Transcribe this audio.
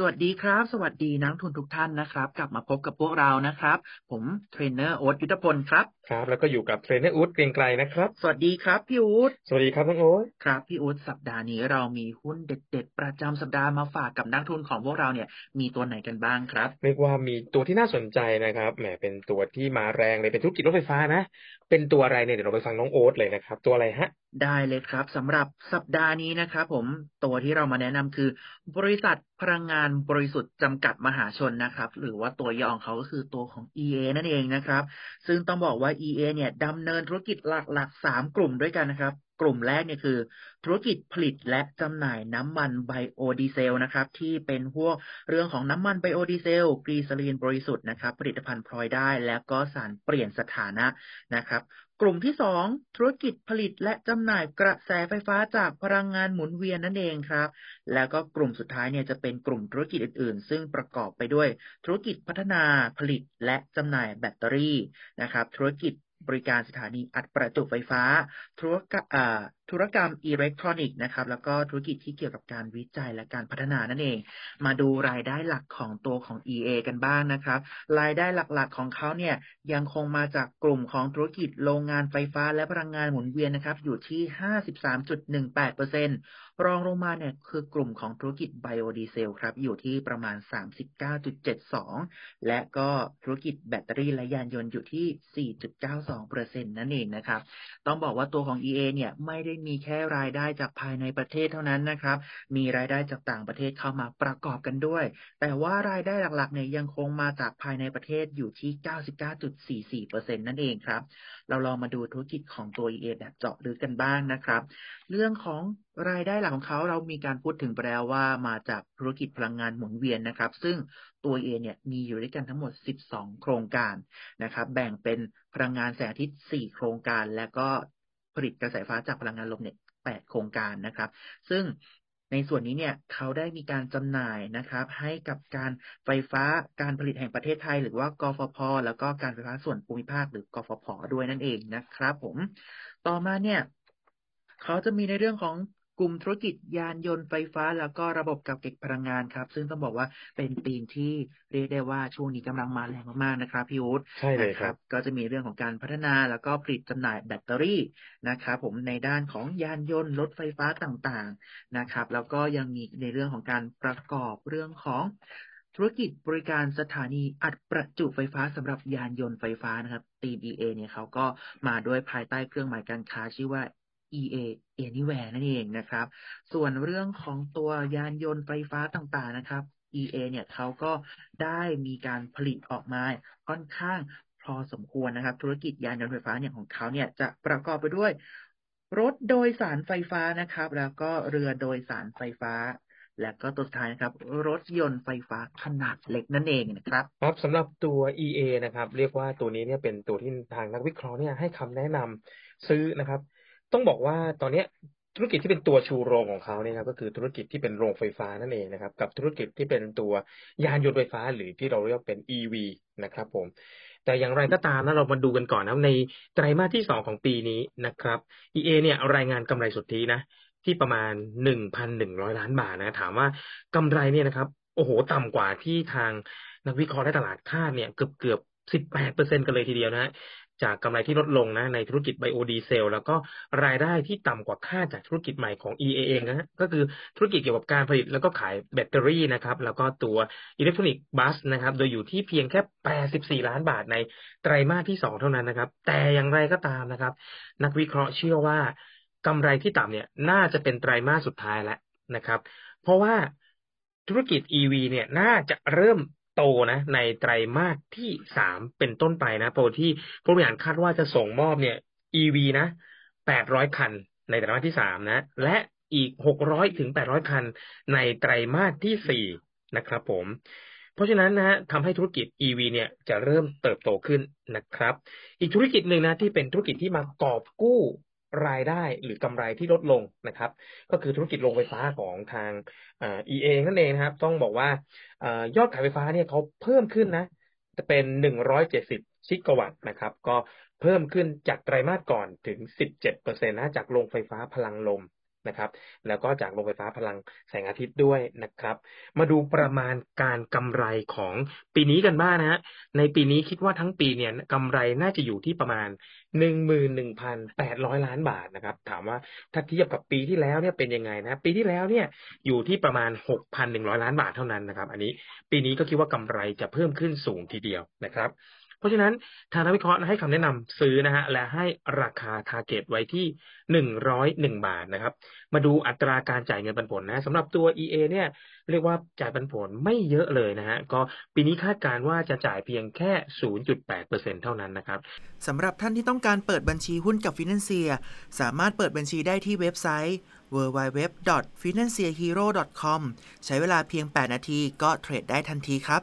สวัสดีครับ สวัสดีนักลงทุนทุกท่านนะครับ กลับมาพบกับพวกเรานะครับ ผมเทรนเนอร์โอ๊ตยุทธพลครับครับ แล้วก็อยู่กับเทรนเนอร์อู๊ดเกรียงไกรนะครับ สวัสดีครับพี่อู๊ดสวัสดีครับน้องโอ๊ตครับพี่อู๊ดสัปดาห์นี้เรามีหุ้นเด็ด ๆ ประจำสัปดาห์มาฝากกับนักลงทุนของพวกเราเนี่ยมีตัวไหนกันบ้างครับเรียกว่ามีตัวที่น่าสนใจนะครับแหมเป็นตัวที่มาแรงเลยเป็นธุรกิจรถไฟฟ้านะ เป็นตัวอะไรเนี่ยเดี๋ยวเราไปฟังน้องโอ๊ตเลยนะครับ ตัวอะไรฮะได้เลยครับสำหรับสัปดาห์นี้นะครับผมตัวที่เรามาแนะนำคือบริษัท พลังงานบริสุทธิ์จำกัดมหาชนนะครับ หรือว่าตัวย่อของเขาก็คือตัวของ EA นั่นเองนะครับ ซึ่งต้องบอกว่า EA เนี่ยดำเนินธุรกิจหลักๆ3กลุ่มด้วยกันนะครับ กลุ่มแรกเนี่ยคือ ธุรกิจผลิตและจำหน่ายน้ำมันไบโอดีเซลนะครับ ที่เป็นพวกเรื่องของน้ำมันไบโอดีเซลกลีเซอรีนบริสุทธิ์นะครับ ผลิตภัณฑ์พลอยได้ แล้วก็สารเปลี่ยนสถานะนะครับ กลุ่มที่สองธุรกิจผลิตและจำหน่ายกระแสไฟฟ้าจากพลังงานหมุนเวียนนั่นเองครับ แล้วก็กลุ่มสุดท้ายเนี่ยจะเป็นกลุ่มธุรกิจอื่นๆ ซึ่งประกอบไปด้วยธุรกิจพัฒนาผลิตและจำหน่ายแบตเตอรี่นะครับ ธุรกิจบริการสถานีอัดประจุไฟฟ้า ธุรกิจ ธุรกรรมอิเล็กทรอนิกส์นะครับ แล้วก็ธุรกิจที่เกี่ยวกับการวิจัยและการพัฒนานั่นเอง มาดูรายได้หลักของตัวของ EA กันบ้างนะครับ รายได้หลักๆของเขาเนี่ยยังคงมาจากกลุ่มของธุรกิจโรงงานไฟฟ้าและพลังงานหมุนเวียนนะครับ อยู่ที่ 53.18%รองลงมาเนี่ยคือกลุ่มของธุรกิจไบโอดีเซลครับ อยู่ที่ประมาณ 39.72 และก็ธุรกิจแบตเตอรี่และยานยนต์อยู่ที่ 4.92%นั่นเองนะครับ ต้องบอกว่าตัวของ EA เนี่ยไม่ได้มีแค่รายได้จากภายในประเทศเท่านั้นนะครับ มีรายได้จากต่างประเทศเข้ามาประกอบกันด้วย แต่ว่ารายได้หลักๆเนี่ยยังคงมาจากภายในประเทศอยู่ที่ 99.44%นั่นเองครับ เราลองมาดูธุรกิจของตัว EA แบบเจาะลึกกันบ้างนะครับ เรื่องของรายได้หลักของเขาเรามีการพูดถึงไปแล้วว่ามาจากธุรกิจพลังงานหมุนเวียนนะครับ ซึ่งตัว EA เนี่ยมีอยู่ด้วยกันทั้งหมด 12 โครงการนะครับ แบ่งเป็นพลังงานแสงอาทิตย์ 4 โครงการ และก็ ผลิตกระแสไฟฟ้าจากพลังงานลมเนี่ย8โครงการนะครับ ซึ่งในส่วนนี้เนี่ยเขาได้มีการจำหน่ายนะครับ ให้กับการไฟฟ้าการผลิตแห่งประเทศไทย หรือว่ากฟผแล้วก็การไฟฟ้าส่วนภูมิภาคหรือกฟผด้วยนั่นเองนะครับ ผมต่อมาเนี่ยเขาจะมีในเรื่องของ กลุ่มธุรกิจยานยนต์ไฟฟ้า แล้วก็ระบบกับเก็บพลังงานครับ ซึ่งต้องบอกว่าเป็นธีมที่เรียกได้ว่าช่วงนี้กำลังมาแรงมากๆนะครับพี่อู๊ดใช่เลยนะครับ ก็จะมีเรื่องของการพัฒนาแล้วก็ผลิตจำหน่ายแบตเตอรี่นะครับผมในด้านของยานยนต์รถไฟฟ้าต่างๆนะครับ แล้วก็ยังมีในเรื่องของการประกอบเรื่องของธุรกิจบริการสถานีอัดประจุไฟฟ้าสำหรับยานยนต์ไฟฟ้านะครับทีม EA เนี่ยเขาก็มาด้วยภายใต้เครื่องหมายการค้าชื่อว่า EA Anywhere นั่นเองนะครับ ส่วนเรื่องของตัวยานยนต์ไฟฟ้าต่างๆนะครับ EA เนี่ยเขาก็ได้มีการผลิตออกมาค่อนข้างพอสมควรนะครับ ธุรกิจยานยนต์ไฟฟ้าเนี่ยของเขาเนี่ยจะประกอบไปด้วย รถโดยสารไฟฟ้านะครับ แล้วก็เรือโดยสารไฟฟ้า และก็ตัวสุดท้ายนะครับ รถยนต์ไฟฟ้าขนาดเล็กนั่นเองนะครับ ครับสำหรับตัว EA นะครับ เรียกว่าตัวนี้เนี่ยเป็นตัวที่ทางนักวิเคราะห์เนี่ยให้คำแนะนำซื้อนะครับ ต้องบอกว่าตอนเนี้ยธุรกิจที่เป็นตัวชูโรงของเขาเนี่ยครับก็คือธุรกิจที่เป็นโรงไฟฟ้านั่นเองนะครับ กับธุรกิจที่เป็นตัวยานยนต์ไฟฟ้าหรือที่เราเรียกเป็น EV นะครับ ผม แต่อย่างไรก็ตามนะเรามาดูกันก่อนนะในไตรมาสที่สองของปีนี้นะครับ EA เนี่ยรายงานกำไรสุทธินะ ที่ประมาณหนึ่งพันหนึ่งร้อยล้านบาทนะ ถามว่ากำไรเนี่ยนะครับ โอ้โหต่ำกว่าที่ทางนักวิเคราะห์และตลาดคาดเนี่ยเกือบเกือบสิบแปดเปอร์เซ็นต์กันเลยทีเดียวนะฮะ จากกำไรที่ลดลงนะในธุรกิจไบโอดีเซลแล้วก็รายได้ที่ต่ำกว่าคาดจากธุรกิจใหม่ของ EA เองนะฮะก็คือธุรกิจเกี่ยวกับการผลิตแล้วก็ขายแบตเตอรี่นะครับแล้วก็ตัว electronic bus นะครับโดยอยู่ที่เพียงแค่ 84 ล้านบาทในไตรมาสที่ 2 เท่านั้นนะครับ แต่อย่างไรก็ตามนะครับ นักวิเคราะห์เชื่อว่ากำไรที่ต่ำเนี่ยน่าจะเป็นไตรมาสสุดท้ายแล้วนะครับ เพราะว่าธุรกิจ EV เนี่ยน่าจะเริ่ม โตนะในไตรมาสที่สามเป็นต้นไปนะโดยที่ผู้บริหารคาดว่าจะส่งมอบเนี่ย EV นะ800คันในไตรมาสที่สามนะ และอีก600ถึง800คันในไตรมาสที่สี่นะครับผม เพราะฉะนั้นนะฮะทำให้ธุรกิจ EV เนี่ยจะเริ่มเติบโตขึ้นนะครับ อีกธุรกิจหนึ่งนะที่เป็นธุรกิจที่มากอบกู้ รายได้หรือกำไรที่ลดลงนะครับ ก็คือธุรกิจโรงไฟฟ้าของทางเอเองนั่นเองนะครับ ต้องบอกว่าอยอดขายไฟฟ้าเนี่ยเขาเพิ่มขึ้นนะจะเป็นหนึ่งร้อยเจ็ดสิบชิกะวัตต์นะครับ ก็เพิ่มขึ้นจากไตรมาสก่อนถึงสิบเจ็ดเปอร์เซ็นต์นะจากโรงไฟฟ้าพลังลม นะครับ แล้วก็จากโรงไฟฟ้าพลังแสงอาทิตย์ด้วยนะครับ มาดูประมาณการกำไรของปีนี้กันบ้างนะฮะในปีนี้คิดว่าทั้งปีเนี่ยกำไรน่าจะอยู่ที่ประมาณหนึ่งหมื่นหนึ่งพันแปดร้อยล้านบาทนะครับ ถามว่าถ้าเทียบกับปีที่แล้วเนี่ยเป็นยังไงนะ ปีที่แล้วเนี่ยอยู่ที่ประมาณหกพันหนึ่งร้อยล้านบาทเท่านั้นนะครับ อันนี้ปีนี้ก็คิดว่ากำไรจะเพิ่มขึ้นสูงทีเดียวนะครับ เพราะฉะนั้นทางนักวิเคราะห์ให้คำแนะนำซื้อนะฮะและให้ราคา target ไว้ที่หนึ่งร้อยหนึ่งบาทนะครับ มาดูอัตราการจ่ายเงินปันผลนะสำหรับตัว EA เนี่ยเรียกว่าจ่ายปันผลไม่เยอะเลยนะฮะก็ปีนี้คาดการว่าจะจ่ายเพียงแค่ 0.8%เท่านั้นนะครับสำหรับท่านที่ต้องการเปิดบัญชีหุ้นกับฟินแลนเซียสามารถเปิดบัญชีได้ที่เว็บไซต์ www.financehero.com ใช้เวลาเพียง 8 นาทีก็เทรดได้ทันทีครับ